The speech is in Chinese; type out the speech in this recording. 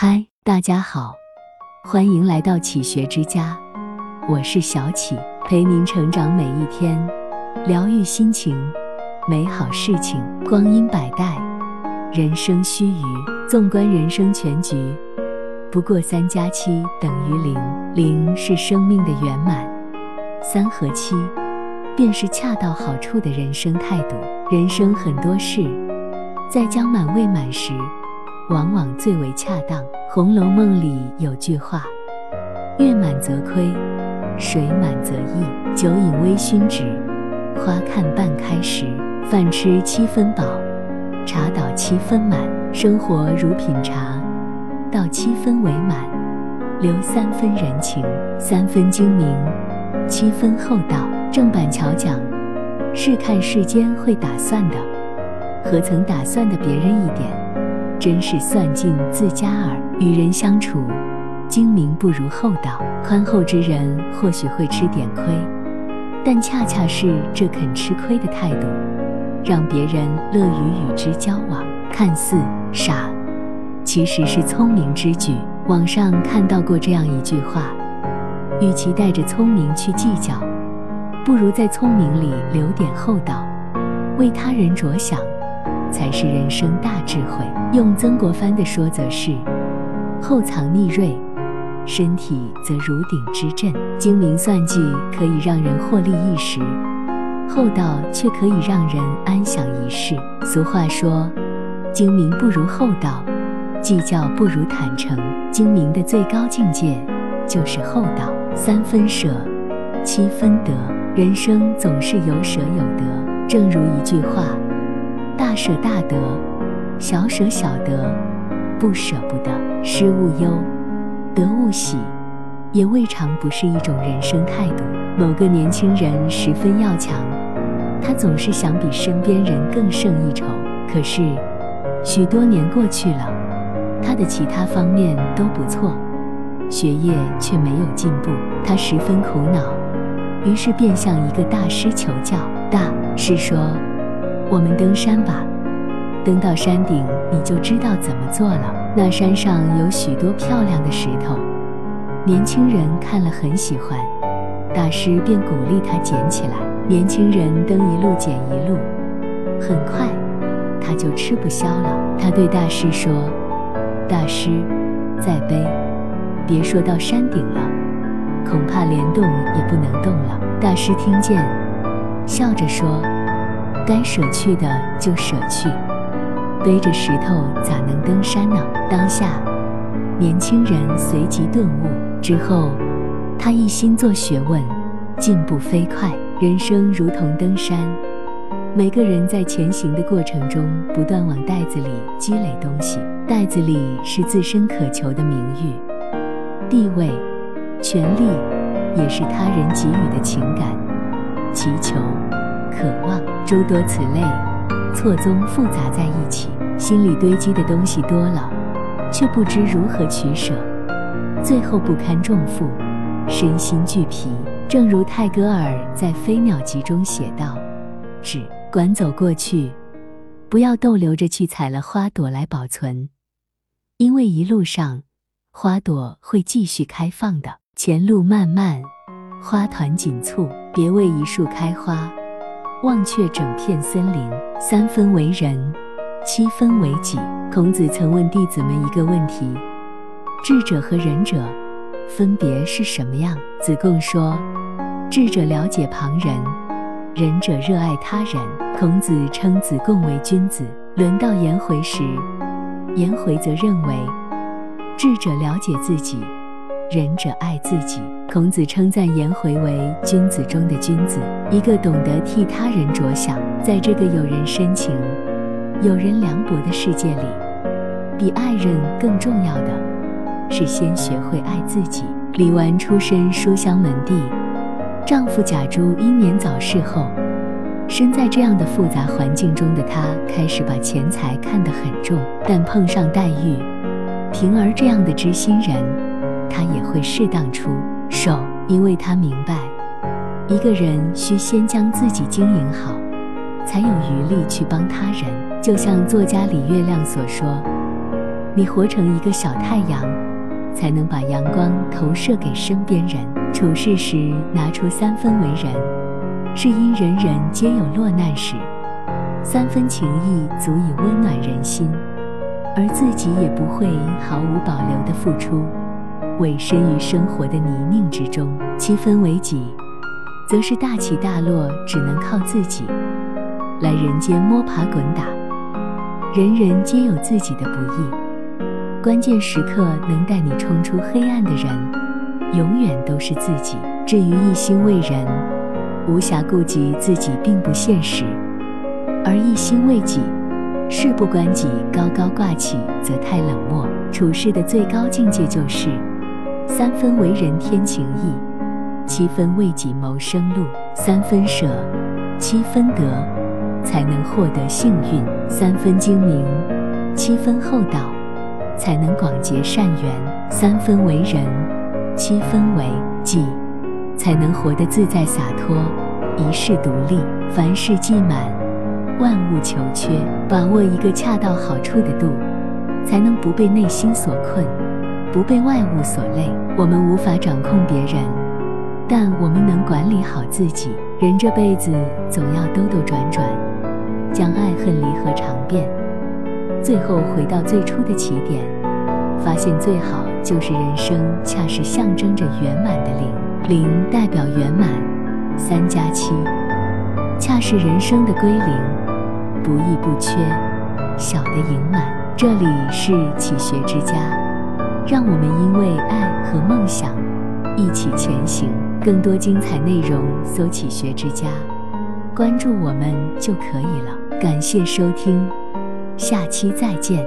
嗨，大家好，欢迎来到启学之家，我是小启，陪您成长每一天，疗愈心情，美好事情。光阴百代，人生须臾。纵观人生全局，不过三加七等于零，零是生命的圆满，三和七便是恰到好处的人生态度。人生很多事，在将满未满时。往往最为恰当。《红楼梦》里有句话：“月满则亏，水满则溢。酒饮微醺时，花看半开时。饭吃七分饱，茶倒七分满。生活如品茶，倒七分为满，留三分人情，三分精明，七分厚道。”郑板桥讲：“是看世间会打算的，何曾打算的别人一点？”真是算尽自家耳。与人相处，精明不如厚道。宽厚之人或许会吃点亏，但恰恰是这肯吃亏的态度，让别人乐于与之交往。看似傻，其实是聪明之举。网上看到过这样一句话：与其带着聪明去计较，不如在聪明里留点厚道，为他人着想。才是人生大智慧。用曾国藩的说则是：厚藏匿锐，身体则如鼎之振。精明算计可以让人获利一时，厚道却可以让人安享一世。俗话说：精明不如厚道，计较不如坦诚。精明的最高境界就是厚道。三分舍，七分得。人生总是有舍有得。正如一句话。大舍大得，小舍小得，不舍不得。失勿忧，得勿喜，也未尝不是一种人生态度。某个年轻人十分要强，他总是想比身边人更胜一筹。可是，许多年过去了，他的其他方面都不错，学业却没有进步，他十分苦恼，于是便向一个大师求教。大师说。我们登山吧，登到山顶，你就知道怎么做了。那山上有许多漂亮的石头，年轻人看了很喜欢，大师便鼓励他捡起来。年轻人登一路捡一路，很快他就吃不消了。他对大师说：“大师，再背，别说到山顶了，恐怕连动也不能动了。”大师听见，笑着说。该舍去的就舍去，背着石头咋能登山呢？当下，年轻人随即顿悟，之后他一心做学问，进步飞快。人生如同登山，每个人在前行的过程中，不断往袋子里积累东西。袋子里是自身渴求的名誉、地位、权利，也是他人给予的情感、祈求。渴望诸多此类，错综复杂在一起，心里堆积的东西多了，却不知如何取舍，最后不堪重负，身心俱疲。正如泰戈尔在《飞鸟集》中写道：“只管走过去，不要逗留着去采了花朵来保存，因为一路上花朵会继续开放的。前路漫漫，花团锦簇，别为一树开花。”忘却整片森林，三分为人，七分为己。孔子曾问弟子们一个问题：智者和仁者分别是什么样？子贡说：智者了解旁人，仁者热爱他人。孔子称子贡为君子。轮到颜回时，颜回则认为智者了解自己。仁者爱自己。孔子称赞颜回为君子中的君子，一个懂得替他人着想。在这个有人深情、有人凉薄的世界里，比爱人更重要的是先学会爱自己。李纨出身书香门第，丈夫贾珠英年早逝后，身在这样的复杂环境中的她，开始把钱财看得很重。但碰上黛玉、平儿这样的知心人。他也会适当出手，因为他明白，一个人需先将自己经营好，才有余力去帮他人。就像作家李月亮所说：“你活成一个小太阳，才能把阳光投射给身边人。处事时拿出三分为人，是因人人皆有落难时，三分情谊足以温暖人心，而自己也不会毫无保留的付出，委身于生活的泥泞之中。七分为己，则是大起大落只能靠自己，来人间摸爬滚打。人人皆有自己的不易，关键时刻能带你冲出黑暗的人，永远都是自己。至于一心为人，无暇顾及自己并不现实；而一心为己，事不关己，高高挂起则太冷漠。处事的最高境界就是：三分为人天情义，七分为己谋生路。三分舍，七分得。才能获得幸运，三分精明，七分厚道，才能广结善缘；三分为人，七分为己，才能活得自在洒脱，一世独立。凡事既满，万物求缺，把握一个恰到好处的度，才能不被内心所困，不被外物所累。我们无法掌控别人，但我们能管理好自己。人这辈子总要兜兜转转。将爱恨离合尝遍，最后回到最初的起点，发现最好就是人生恰是象征着圆满的零，零代表圆满，三加七恰是人生的归零，不易不缺，小的盈满。这里是启学之家，让我们因为爱和梦想一起前行。更多精彩内容，搜“启学之家”。关注我们就可以了。感谢收听，下期再见。